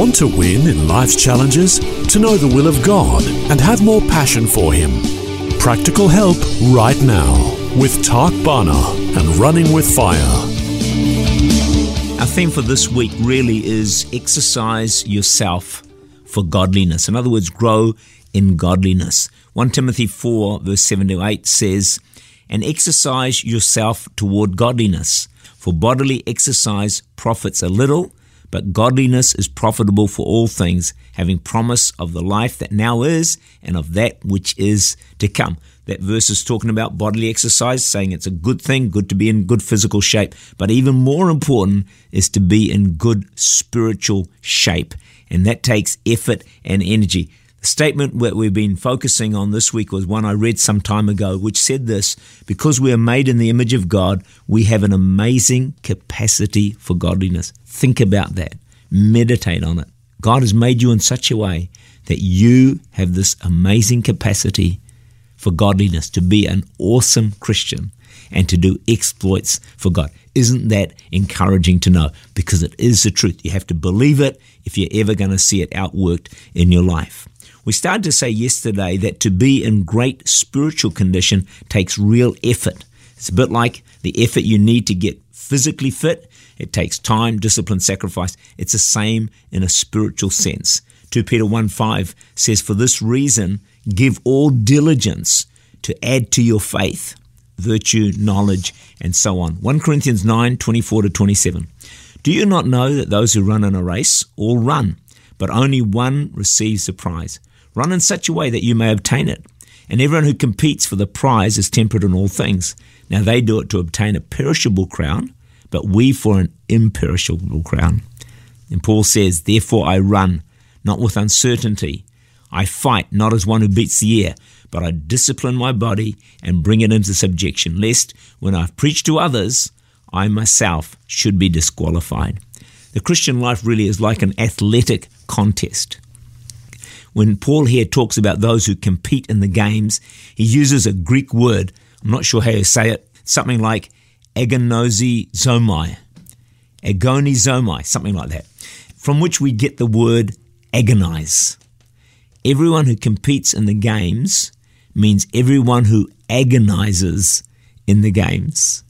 Want to win in life's challenges? To know the will of God and have more passion for Him? Practical help right now with Tak Bhana and Running with Fire. Our theme for this week really is exercise yourself for godliness. In other words, grow in godliness. 1 Timothy 4, verse 7 to 8 says, And exercise yourself toward godliness, for bodily exercise profits a little but godliness is profitable for all things, having promise of the life that now is and of that which is to come. That verse is talking about bodily exercise, saying it's a good thing, good to be in good physical shape. But even more important is to be in good spiritual shape. And that takes effort and energy. The statement that we've been focusing on this week was one I read some time ago, which said this Because we are made in the image of God, we have an amazing capacity for godliness. Think about that, meditate on it. God has made you in such a way that you have this amazing capacity for godliness, to be an awesome Christian and to do exploits for God. Isn't that encouraging to know? Because it is the truth. You have to believe it if you're ever going to see it outworked in your life. We started to say yesterday that to be in great spiritual condition takes real effort. It's a bit like the effort you need to get physically fit. It takes time, discipline, sacrifice. It's the same in a spiritual sense. 2 Peter 1 5 says, For this reason, give all diligence to add to your faith virtue, knowledge, and so on. 1 Corinthians 9 24 to 27. Do you not know that those who run in a race all run, but only one receives the prize? Run in such a way that you may obtain it. And everyone who competes for the prize is temperate in all things. Now they do it to obtain a perishable crown, but we for an imperishable crown. And Paul says, Therefore I run, not with uncertainty. I fight not as one who beats the air, but I discipline my body and bring it into subjection, lest when I've preached to others, I myself should be disqualified. The Christian life really is like an athletic contest. When Paul here talks about those who compete in the games, he uses a Greek word. I'm not sure how you say it. Something like agonizomai, agonizomai, something like that, from which we get the word agonize. Everyone who competes in the games means everyone who agonizes in the games.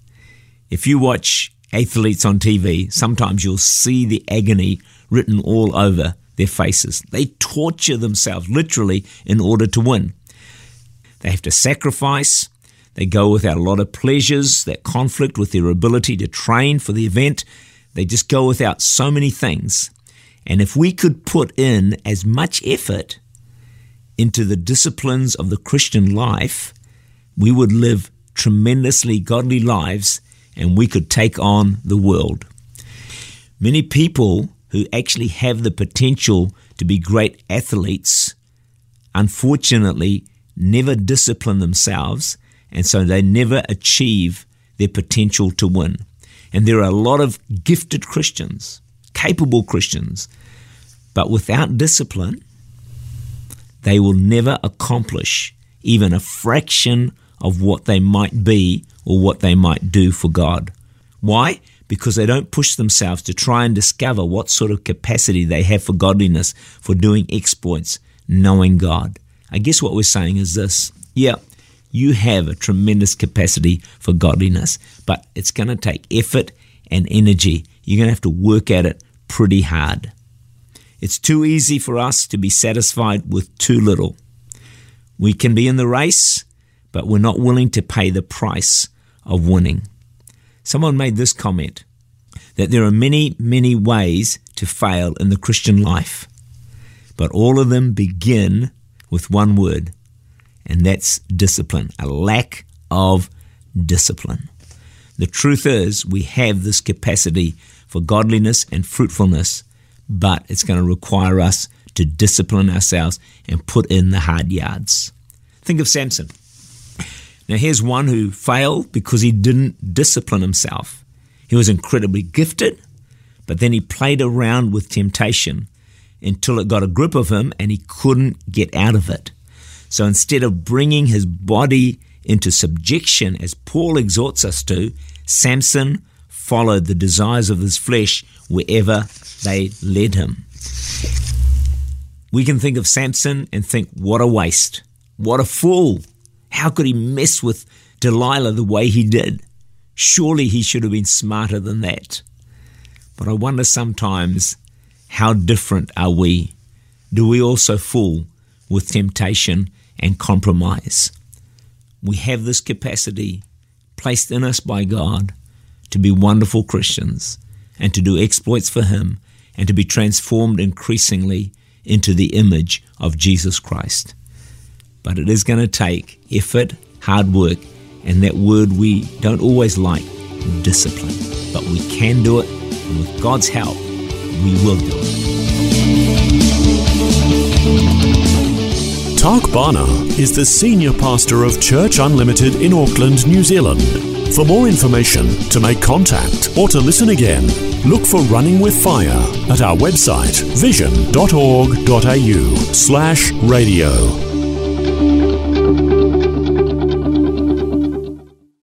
If you watch athletes on TV, sometimes you'll see the agony written all over their faces. They torture themselves literally in order to win. They have to sacrifice. They go without a lot of pleasures that conflict with their ability to train for the event. They just go without so many things. And if we could put in as much effort into the disciplines of the Christian life, we would live tremendously godly lives and we could take on the world. Many people who actually have the potential to be great athletes, unfortunately, never discipline themselves, and so they never achieve their potential to win. And there are a lot of gifted Christians, capable Christians, but without discipline, they will never accomplish even a fraction of what they might be or what they might do for God. Why? because they don't push themselves to try and discover what sort of capacity they have for godliness, for doing exploits, knowing God. I guess what we're saying is this yeah, you have a tremendous capacity for godliness, but it's going to take effort and energy. You're going to have to work at it pretty hard. It's too easy for us to be satisfied with too little. We can be in the race, but we're not willing to pay the price of winning. Someone made this comment that there are many, many ways to fail in the Christian life, but all of them begin with one word, and that's discipline, a lack of discipline. The truth is, we have this capacity for godliness and fruitfulness, but it's going to require us to discipline ourselves and put in the hard yards. Think of Samson. Now, here's one who failed because he didn't discipline himself. He was incredibly gifted, but then he played around with temptation until it got a grip of him and he couldn't get out of it. So instead of bringing his body into subjection, as Paul exhorts us to, Samson followed the desires of his flesh wherever they led him. We can think of Samson and think, what a waste. What a fool. How could he mess with Delilah the way he did? Surely he should have been smarter than that. But I wonder sometimes how different are we? Do we also fool with temptation and compromise? We have this capacity placed in us by God to be wonderful Christians and to do exploits for Him and to be transformed increasingly into the image of Jesus Christ. But it is going to take effort, hard work, and that word we don't always like discipline. But we can do it, and with God's help, we will do it. Tak Bhana is the senior pastor of Church Unlimited in Auckland, New Zealand. For more information, to make contact, or to listen again, look for Running with Fire at our website vision.org.au slash radio.